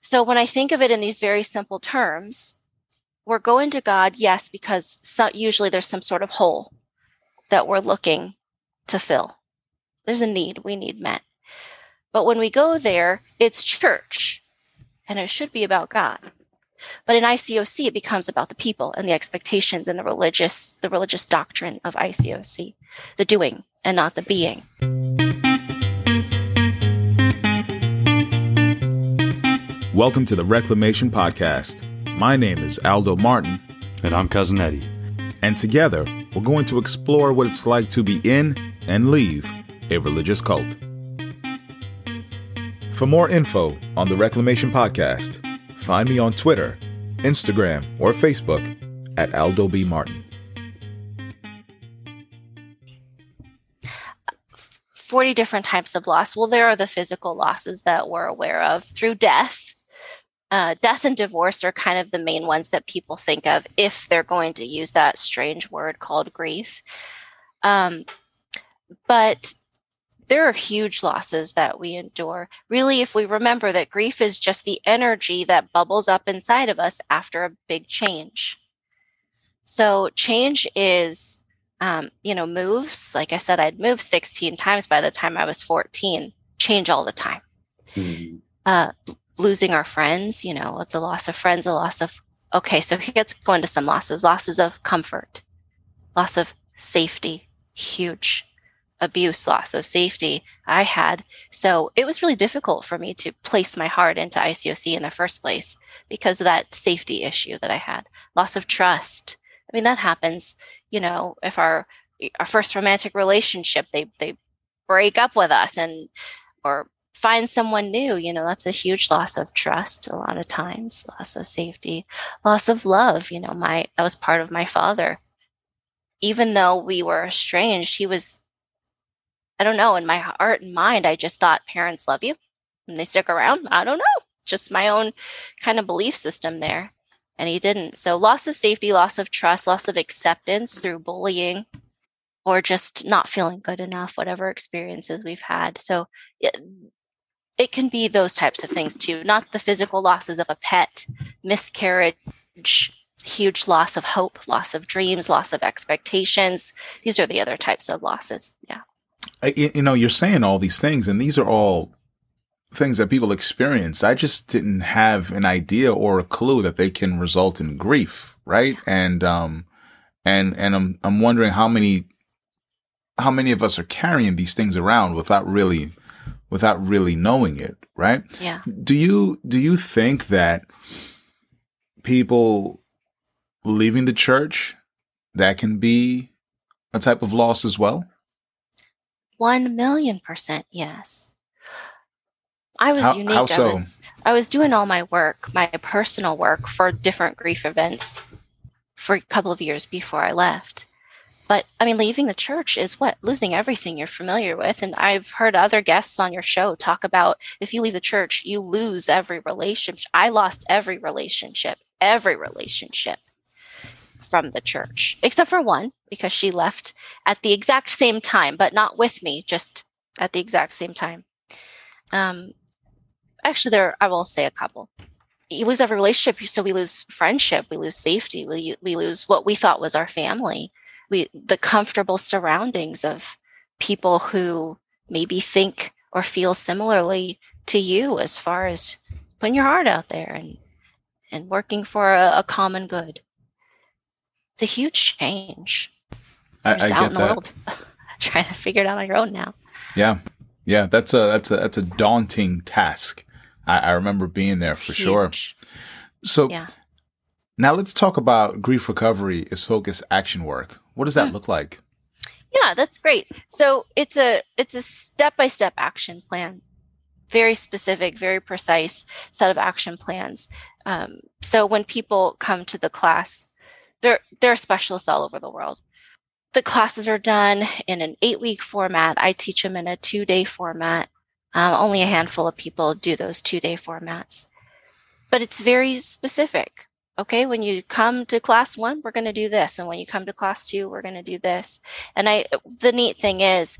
So when I think of it in these very simple terms, we're going to God, yes, because so, usually there's some sort of hole that we're looking to fill. There's a need we need met. But when we go there, it's church and it should be about God. But in ICOC, it becomes about the people and the expectations and the religious, the religious doctrine of ICOC, the doing and not the being. Welcome to the Reclamation Podcast. My name is Aldo Martin. And I'm Cousin Eddie. And together, we're going to explore what it's like to be in and leave a religious cult. For more info on the Reclamation Podcast, find me on Twitter, Instagram, or Facebook at Aldo B. Martin. 40 different types of loss. Well, there are the physical losses that we're aware of through death uh, death and divorce are kind of the main ones that people think of if they're going to use that strange word called grief. Um, but there are huge losses that we endure. Really, if we remember that grief is just the energy that bubbles up inside of us after a big change. So, change is, um, you know, moves. Like I said, I'd moved 16 times by the time I was 14, change all the time. Mm-hmm. Uh, losing our friends, you know, it's a loss of friends, a loss of, okay, so let's go into some losses losses of comfort, loss of safety, huge abuse, loss of safety I had. So it was really difficult for me to place my heart into ICOC in the first place because of that safety issue that I had. Loss of trust. I mean, that happens, you know, if our, our first romantic relationship, they, they break up with us and, or find someone new you know that's a huge loss of trust a lot of times loss of safety loss of love you know my that was part of my father. Even though we were estranged he was i don't know in my heart and mind i just thought parents love you. And they stick around i don't know. Just my own kind of belief system there. And he didn't. So loss of safety loss of trust loss of acceptance through bullying or just not feeling good enough whatever experiences we've had. So it can be those types of things too, not the physical losses of a pet, miscarriage, huge loss of hope, loss of dreams, loss of expectations. These are the other types of losses. Yeah. You know, you're saying all these things, and these are all things that people experience. I just didn't have an idea or a clue that they can result in grief, right? And um, and and I'm I'm wondering how many how many of us are carrying these things around without really without really knowing it, right? Yeah. Do you do you think that people leaving the church that can be a type of loss as well? 1 million percent yes. I was how, unique. How so? I was I was doing all my work, my personal work for different grief events for a couple of years before I left. But I mean, leaving the church is what? Losing everything you're familiar with. And I've heard other guests on your show talk about if you leave the church, you lose every relationship. I lost every relationship, every relationship from the church, except for one, because she left at the exact same time, but not with me, just at the exact same time. Um, actually, there, I will say a couple you lose every relationship so we lose friendship we lose safety we, we lose what we thought was our family we the comfortable surroundings of people who maybe think or feel similarly to you as far as putting your heart out there and and working for a, a common good. It's a huge change. I, I out in the that. world trying to figure it out on your own now. Yeah. Yeah, that's a that's a that's a daunting task. I, I remember being there it's for huge. sure. So yeah. now let's talk about grief recovery is focused action work. What does that mm. look like? Yeah, that's great. So it's a it's a step by step action plan, very specific, very precise set of action plans. Um, so when people come to the class, there there are specialists all over the world. The classes are done in an eight week format. I teach them in a two day format. Um, only a handful of people do those two day formats, but it's very specific okay, when you come to class one, we're going to do this. And when you come to class two, we're going to do this. And I, the neat thing is,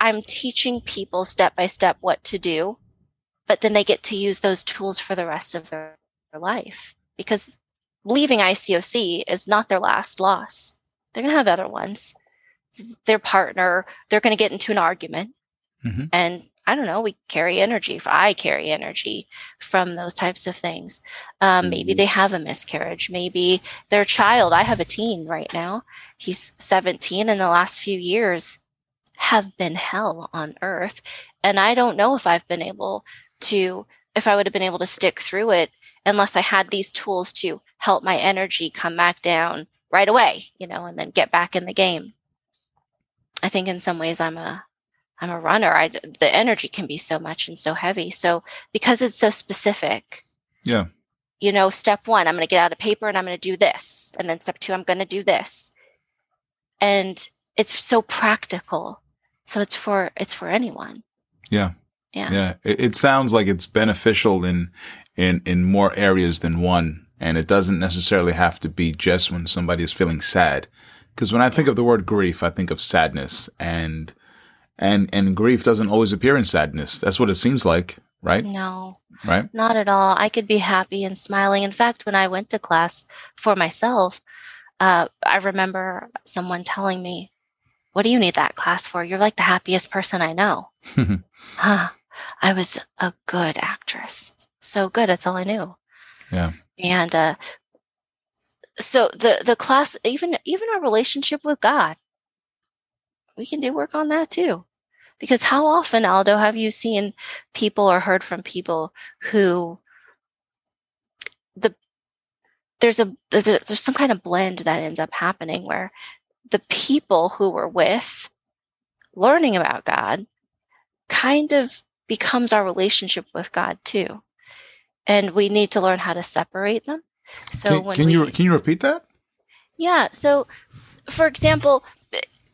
I'm teaching people step by step what to do but then they get to use those tools for the rest of their, life because leaving ICOC is not their last loss. They're going to have other ones. Their partner, they're going to get into an argument. Mm-hmm. And I don't know, we carry energy. I carry energy from those types of things. Um, maybe mm-hmm. they have a miscarriage. Maybe their child, I have a teen right now. He's 17 in the last few years have been hell on earth. And I don't know if I've been able to, if I would have been able to stick through it unless I had these tools to help my energy come back down right away, you know, and then get back in the game. I think in some ways I'm a I'm a runner. I the energy can be so much and so heavy. So because it's so specific. Yeah. You know, step 1, I'm going to get out a paper and I'm going to do this. And then step 2, I'm going to do this. And it's so practical. So it's for it's for anyone. Yeah. Yeah. Yeah. It, it sounds like it's beneficial in in in more areas than one and it doesn't necessarily have to be just when somebody is feeling sad because when i think of the word grief i think of sadness and and and grief doesn't always appear in sadness. That's what it seems like right? No. Right? Not at all. I could be happy and smiling. In fact when i went to class for myself uh, i remember someone telling me what do you need that class for? You're like the happiest person i know. Huh. I was a good actress. So good. That's all I knew. Yeah. And uh, so the the class, even even our relationship with God, we can do work on that too. Because how often, Aldo, have you seen people or heard from people who the there's a there's, a, there's some kind of blend that ends up happening where the people who were with learning about God kind of becomes our relationship with God too and we need to learn how to separate them. So can, can we, you can you repeat that? Yeah. So, for example,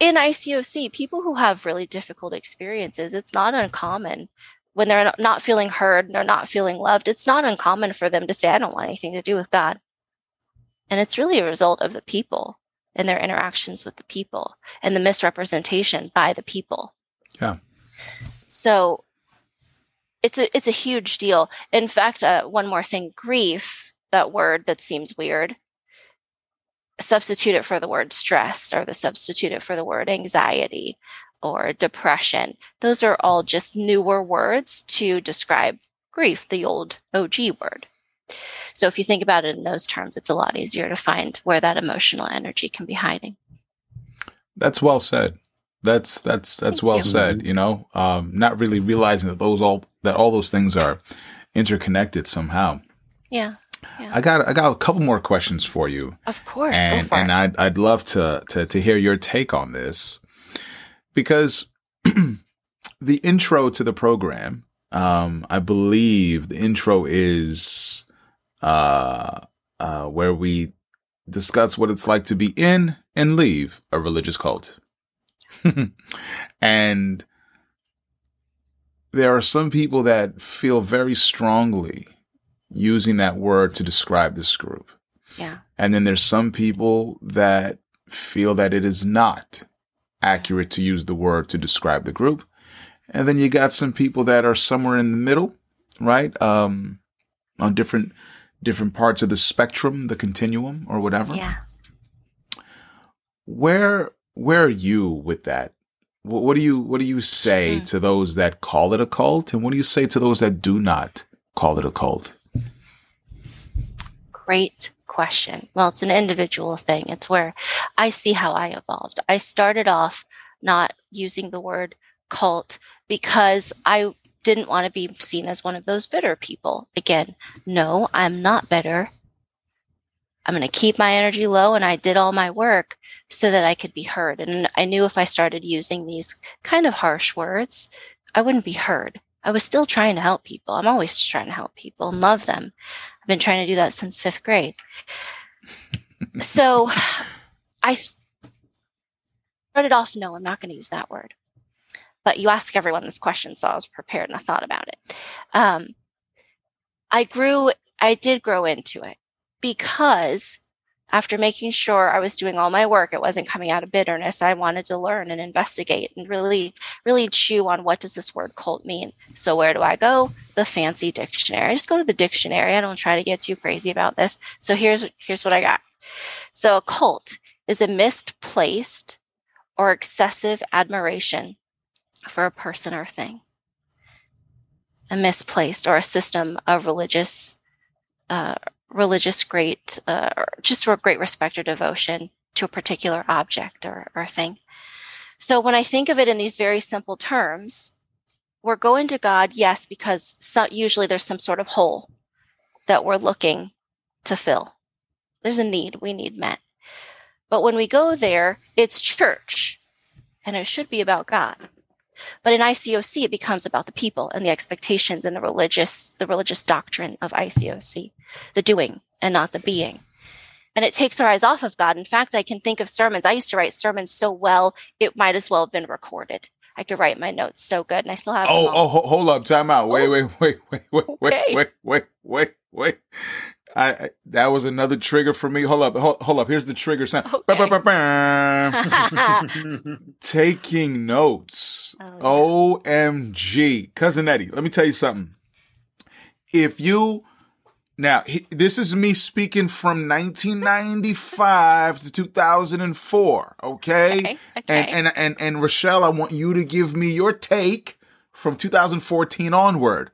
in ICOC, people who have really difficult experiences, it's not uncommon when they're not feeling heard, they're not feeling loved. It's not uncommon for them to say, "I don't want anything to do with God," and it's really a result of the people and their interactions with the people and the misrepresentation by the people. Yeah. So it's a it's a huge deal. In fact, uh, one more thing: grief. That word that seems weird. Substitute it for the word stress, or the substitute it for the word anxiety, or depression. Those are all just newer words to describe grief. The old OG word. So if you think about it in those terms, it's a lot easier to find where that emotional energy can be hiding. That's well said. That's that's that's Thank well you. said. You know, um, not really realizing that those all that all those things are interconnected somehow. Yeah. Yeah. I got I got a couple more questions for you. Of course, and, and I'd I'd love to to to hear your take on this because the intro to the program, um, I believe the intro is uh, uh, where we discuss what it's like to be in and leave a religious cult. and there are some people that feel very strongly using that word to describe this group. Yeah. And then there's some people that feel that it is not accurate to use the word to describe the group. And then you got some people that are somewhere in the middle, right? Um, on different different parts of the spectrum, the continuum or whatever. Yeah. Where where are you with that? What, what do you what do you say mm. to those that call it a cult, and what do you say to those that do not call it a cult? Great question. Well, it's an individual thing. It's where I see how I evolved. I started off not using the word cult because I didn't want to be seen as one of those bitter people. Again, no, I'm not bitter. I'm going to keep my energy low. And I did all my work so that I could be heard. And I knew if I started using these kind of harsh words, I wouldn't be heard. I was still trying to help people. I'm always trying to help people and love them. I've been trying to do that since fifth grade. so I started off, no, I'm not going to use that word. But you ask everyone this question, so I was prepared and I thought about it. Um, I grew, I did grow into it because after making sure I was doing all my work, it wasn't coming out of bitterness. I wanted to learn and investigate and really, really chew on what does this word cult mean. So where do I go? The fancy dictionary. I just go to the dictionary. I don't try to get too crazy about this. So here's here's what I got. So a cult is a misplaced or excessive admiration for a person or thing. A misplaced or a system of religious uh, religious great, uh, just a great respect or devotion to a particular object or, or thing. So when I think of it in these very simple terms, we're going to God, yes, because so, usually there's some sort of hole that we're looking to fill. There's a need we need met. But when we go there, it's church and it should be about God. But in ICOC, it becomes about the people and the expectations and the religious, the religious doctrine of ICOC, the doing and not the being and it takes our eyes off of God. In fact, I can think of sermons. I used to write sermons so well, it might as well have been recorded. I could write my notes so good, and I still have. Oh, oh, hold up, time out. Wait, oh. wait, wait, wait, wait, okay. wait, wait, wait, wait. I, I, that was another trigger for me. Hold up, hold, hold up. Here's the trigger sound. Okay. Taking notes. Oh, Omg, cousin Eddie. Let me tell you something. If you now, he, this is me speaking from 1995 to 2004. Okay? Okay. okay. And, and and and Rachelle, I want you to give me your take from 2014 onward.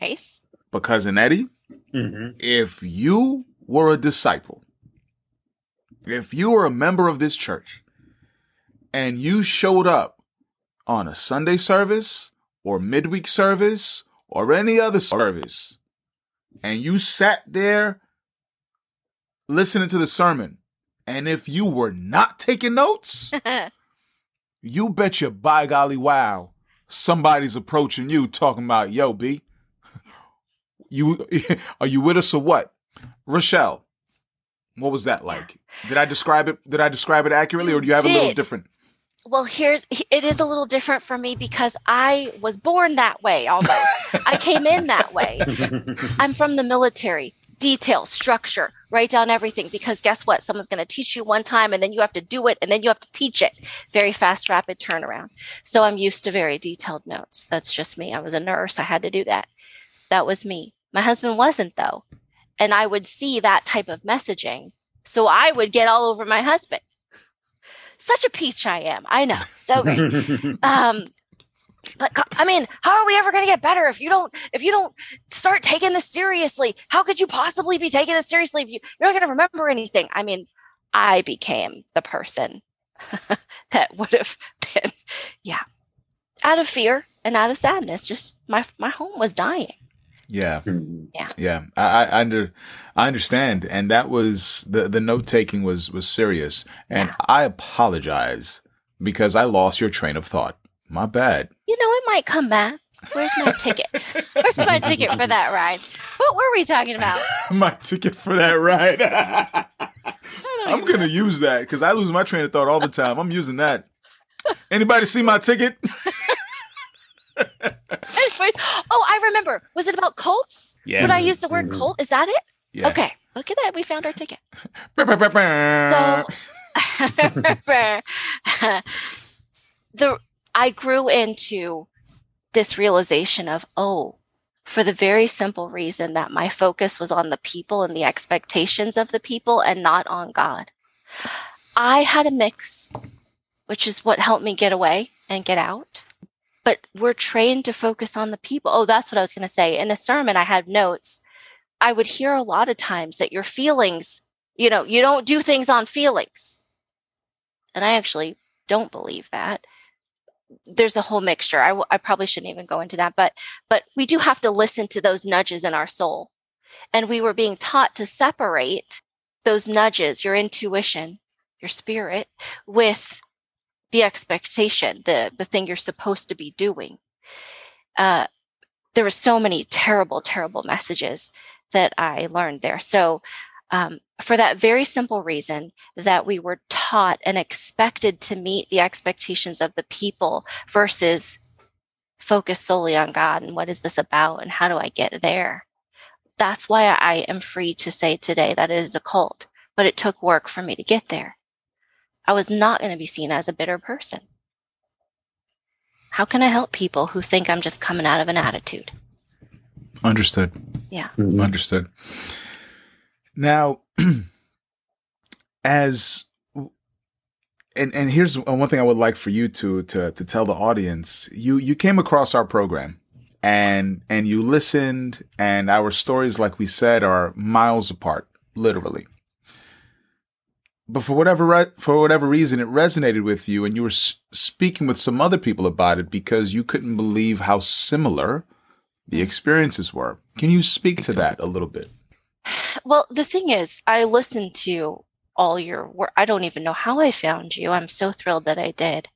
Nice. But cousin Eddie, Mm-hmm. If you were a disciple, if you were a member of this church, and you showed up on a Sunday service or midweek service or any other service, and you sat there listening to the sermon, and if you were not taking notes, you bet your by golly wow, somebody's approaching you talking about, yo, B, you are you with us or what? Rachelle, what was that like? Did I describe it? Did I describe it accurately, you or do you have did. a little different? Well, here's it is a little different for me because I was born that way almost. I came in that way. I'm from the military. Detail, structure, write down everything because guess what? Someone's going to teach you one time and then you have to do it and then you have to teach it. Very fast, rapid turnaround. So I'm used to very detailed notes. That's just me. I was a nurse. I had to do that. That was me. My husband wasn't, though. And I would see that type of messaging. So I would get all over my husband. Such a peach I am. I know. So great. um, but I mean, how are we ever going to get better if you don't if you don't start taking this seriously? How could you possibly be taking this seriously if you, you're not going to remember anything? I mean, I became the person that would have been, yeah, out of fear and out of sadness. Just my my home was dying. Yeah. Mm-hmm. Yeah. Yeah. I, I under I understand. And that was the the note taking was was serious. And yeah. I apologize because I lost your train of thought. My bad. You know, it might come back. Where's my ticket? Where's my ticket for that ride? What were we talking about? my ticket for that ride. I'm gonna use that because I lose my train of thought all the time. I'm using that. Anybody see my ticket? oh, I remember. Was it about cults? Yeah. Would I use the word mm-hmm. cult? Is that it? Yeah. Okay. Look at that. We found our ticket. so the I grew into this realization of, oh, for the very simple reason that my focus was on the people and the expectations of the people and not on God. I had a mix, which is what helped me get away and get out but we're trained to focus on the people. Oh, that's what I was going to say. In a sermon, I had notes. I would hear a lot of times that your feelings, you know, you don't do things on feelings. And I actually don't believe that. There's a whole mixture. I, w- I probably shouldn't even go into that, but but we do have to listen to those nudges in our soul. And we were being taught to separate those nudges, your intuition, your spirit, with the expectation, the the thing you're supposed to be doing. Uh, there were so many terrible, terrible messages that I learned there. So, um, for that very simple reason that we were taught and expected to meet the expectations of the people versus focus solely on God and what is this about and how do I get there? That's why I am free to say today that it is a cult but it took work for me to get there. I was not going to be seen as a bitter person. How can I help people who think I'm just coming out of an attitude? Understood. Yeah. Mm-hmm. Understood. Now, as and and here's one thing I would like for you to to to tell the audience. You you came across our program and and you listened and our stories like we said are miles apart, literally. But for whatever re- for whatever reason it resonated with you and you were s- speaking with some other people about it because you couldn't believe how similar the experiences were. Can you speak to that a little bit? Well, the thing is, I listened to all your work. I don't even know how I found you. I'm so thrilled that I did.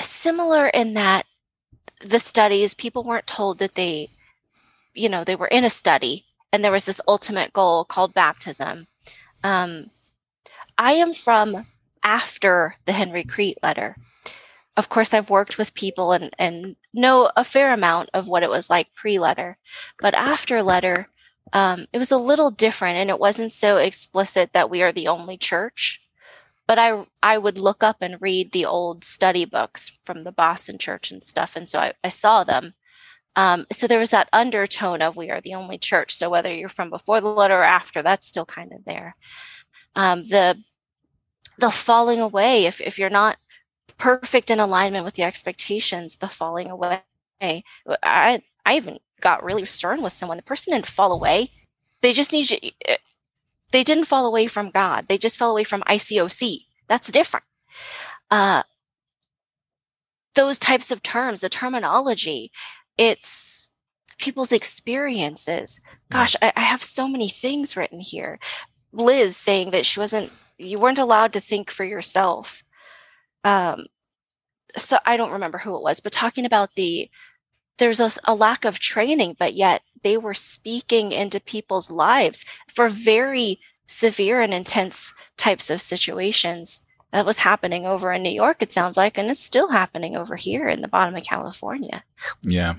Similar in that the studies, people weren't told that they, you know, they were in a study and there was this ultimate goal called baptism. Um, I am from after the Henry Kriete letter. Of course, I've worked with people and, and know a fair amount of what it was like pre letter, but after letter, um, it was a little different and it wasn't so explicit that we are the only church but i i would look up and read the old study books from the boston church and stuff and so i, I saw them um, so there was that undertone of we are the only church so whether you're from before the letter or after that's still kind of there um, the the falling away if, if you're not perfect in alignment with the expectations the falling away i i even got really stern with someone, the person didn't fall away. They just need you. Eh, they didn't fall away from God. They just fell away from ICOC. That's different. Uh, those types of terms, the terminology, it's people's experiences. Gosh, I, I have so many things written here. Liz saying that she wasn't, you weren't allowed to think for yourself. Um, so I don't remember who it was, but talking about the there's a, a, lack of training, but yet they were speaking into people's lives for very severe and intense types of situations. That was happening over in New York, it sounds like, and it's still happening over here in the bottom of California. Yeah.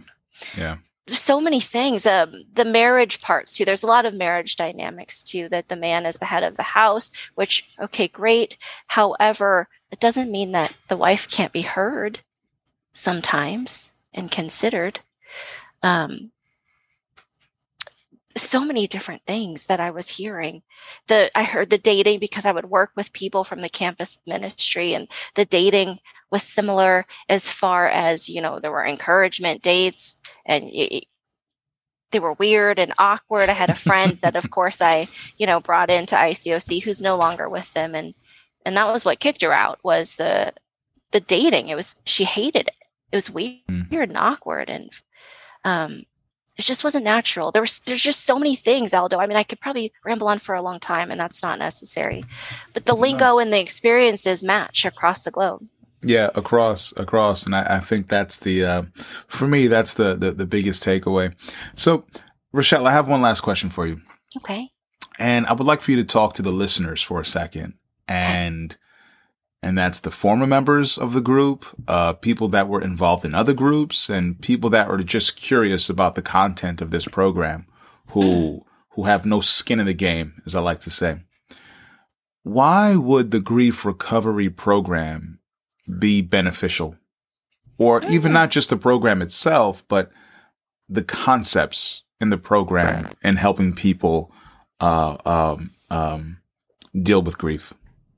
Yeah. So many things. Um, the marriage parts too. There's a lot of marriage dynamics too. That the man is the head of the house, which okay, great. However, it doesn't mean that the wife can't be heard sometimes and considered. Um, so many different things that I was hearing. The I heard the dating because I would work with people from the campus ministry, and the dating was similar as far as you know there were encouragement dates, and it, they were weird and awkward. I had a friend that, of course, I you know brought into ICOC who's no longer with them, and and that was what kicked her out was the the dating. It was she hated it it was weird, mm. and awkward and um it just wasn't natural. There was there's just so many things, Aldo. I mean, I could probably ramble on for a long time, and that's not necessary. But the lingo and the experiences match across the globe. Yeah, across across, and I, I think that's the uh, for me that's the, the the biggest takeaway. So, Rachelle, I have one last question for you. Okay. And I would like for you to talk to the listeners for a second and and that's the former members of the group, uh, people that were involved in other groups, and people that were just curious about the content of this program, who who have no skin in the game, as I like to say. Why would the grief recovery program be beneficial, or even not just the program itself, but the concepts in the program and helping people uh, um, um, deal with grief?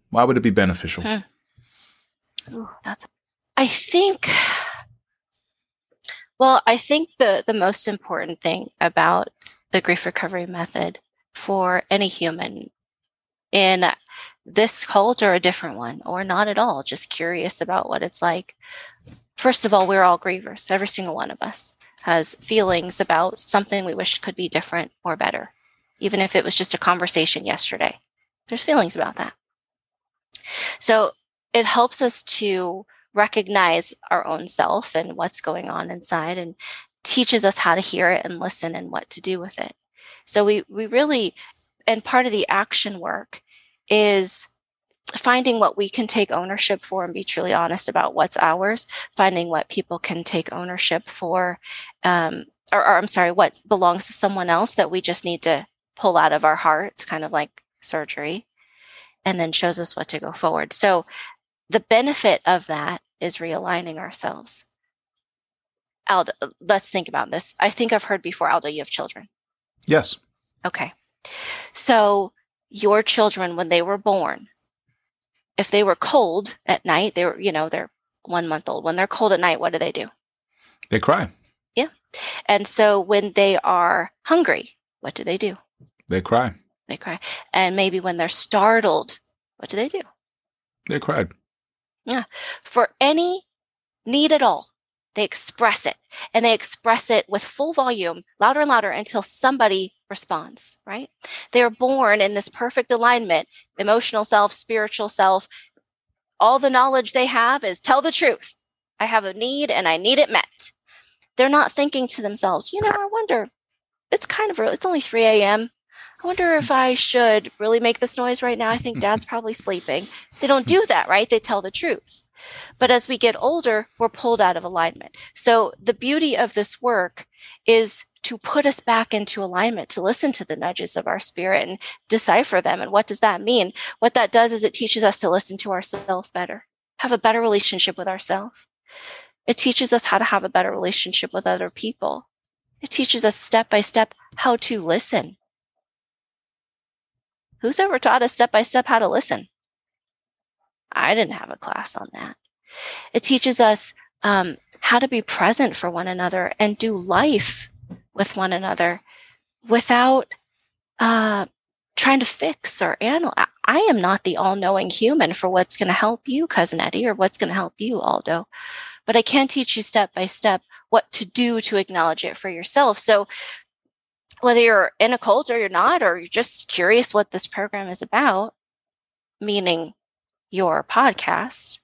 Why would it be beneficial? Hmm. Ooh, that's. I think. Well, I think the the most important thing about the grief recovery method for any human in this cult or a different one, or not at all, just curious about what it's like. First of all, we're all grievers. Every single one of us has feelings about something we wish could be different or better, even if it was just a conversation yesterday. There's feelings about that. So it helps us to recognize our own self and what's going on inside and teaches us how to hear it and listen and what to do with it. So we we really and part of the action work is finding what we can take ownership for and be truly honest about what's ours, finding what people can take ownership for, um, or, or I'm sorry, what belongs to someone else that we just need to pull out of our heart, kind of like surgery, and then shows us what to go forward. So the benefit of that is realigning ourselves. Aldo, let's think about this. I think I've heard before, Aldo, you have children. Yes. Okay. So your children, when they were born, if they were cold at night, they were, you know, they're one month old. When they're cold at night, what do they do? They cry. Yeah. And so when they are hungry, what do they do? They cry. They cry. And maybe when they're startled, what do they do? They cried. Yeah. For any need at all, they express it and they express it with full volume, louder and louder until somebody responds, right? They are born in this perfect alignment emotional self, spiritual self. All the knowledge they have is tell the truth. I have a need and I need it met. They're not thinking to themselves, you know, I wonder, it's kind of early, it's only 3 a.m. I wonder if I should really make this noise right now. I think dad's probably sleeping. They don't do that, right? They tell the truth. But as we get older, we're pulled out of alignment. So the beauty of this work is to put us back into alignment, to listen to the nudges of our spirit and decipher them. And what does that mean? What that does is it teaches us to listen to ourselves better, have a better relationship with ourselves. It teaches us how to have a better relationship with other people. It teaches us step by step how to listen. Who's ever taught us step by step how to listen? I didn't have a class on that. It teaches us um, how to be present for one another and do life with one another without uh, trying to fix or analyze. I am not the all knowing human for what's going to help you, Cousin Eddie, or what's going to help you, Aldo. But I can teach you step by step what to do to acknowledge it for yourself. So, whether you're in a cult or you're not, or you're just curious what this program is about, meaning your podcast,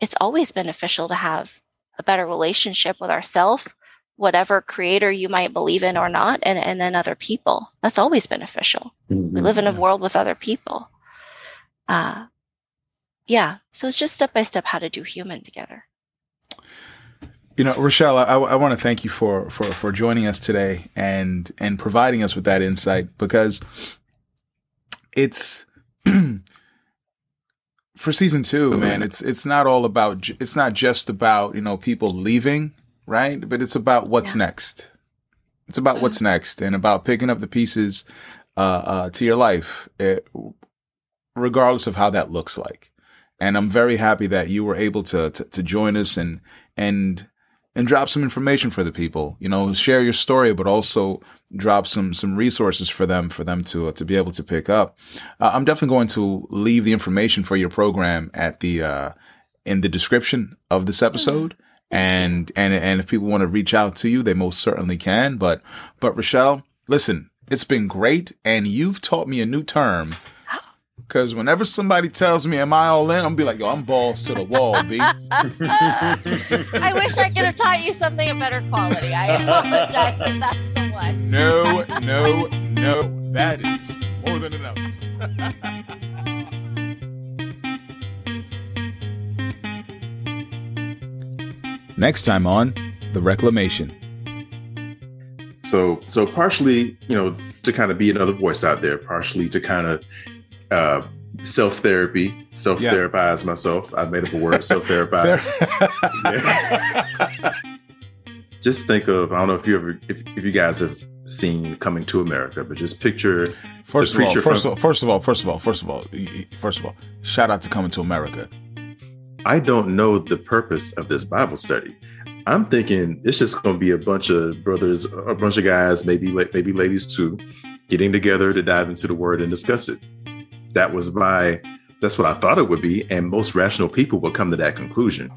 it's always beneficial to have a better relationship with ourselves, whatever creator you might believe in or not, and, and then other people. That's always beneficial. Mm-hmm. We live in a world with other people. Uh, yeah. So it's just step by step how to do human together. You know, Rachelle, I, I want to thank you for, for, for joining us today and, and providing us with that insight because it's, for season two, man, it's it's not all about it's not just about you know people leaving, right? But it's about what's yeah. next. It's about what's next, and about picking up the pieces uh, uh, to your life, it, eh, regardless of how that looks like. And I'm very happy that you were able to, to to join us and and and drop some information for the people. You know, share your story, but also drop some some resources for them for them to uh, to be able to pick up. Uh, I'm definitely going to leave the information for your program at the uh, in the description of this episode. Mm-hmm. And and and if people want to reach out to you, they most certainly can. But but Rachelle, listen, it's been great, and you've taught me a new term Cause whenever somebody tells me, "Am I all in?" I'm gonna be like, "Yo, I'm balls to the wall, B." I wish I could have taught you something of better quality. I apologize if that's the one. No, no, no. That is more than enough. Next time on the reclamation. So, so partially, you know, to kind of be another voice out there, partially to kind of uh, self therapy, self therapize yeah. myself. I made up a word, self therapize. just think of I don't know if you ever if, if you guys have seen Coming to America, but just picture first of all, first from, of all, first of all, first of all, first of all, first of all, shout out to Coming to America. I don't know the purpose of this Bible study. I'm thinking it's just going to be a bunch of brothers, a bunch of guys, maybe maybe ladies too, getting together to dive into the Word and discuss it that was my that's what I thought it would be, and most rational people will come to that conclusion.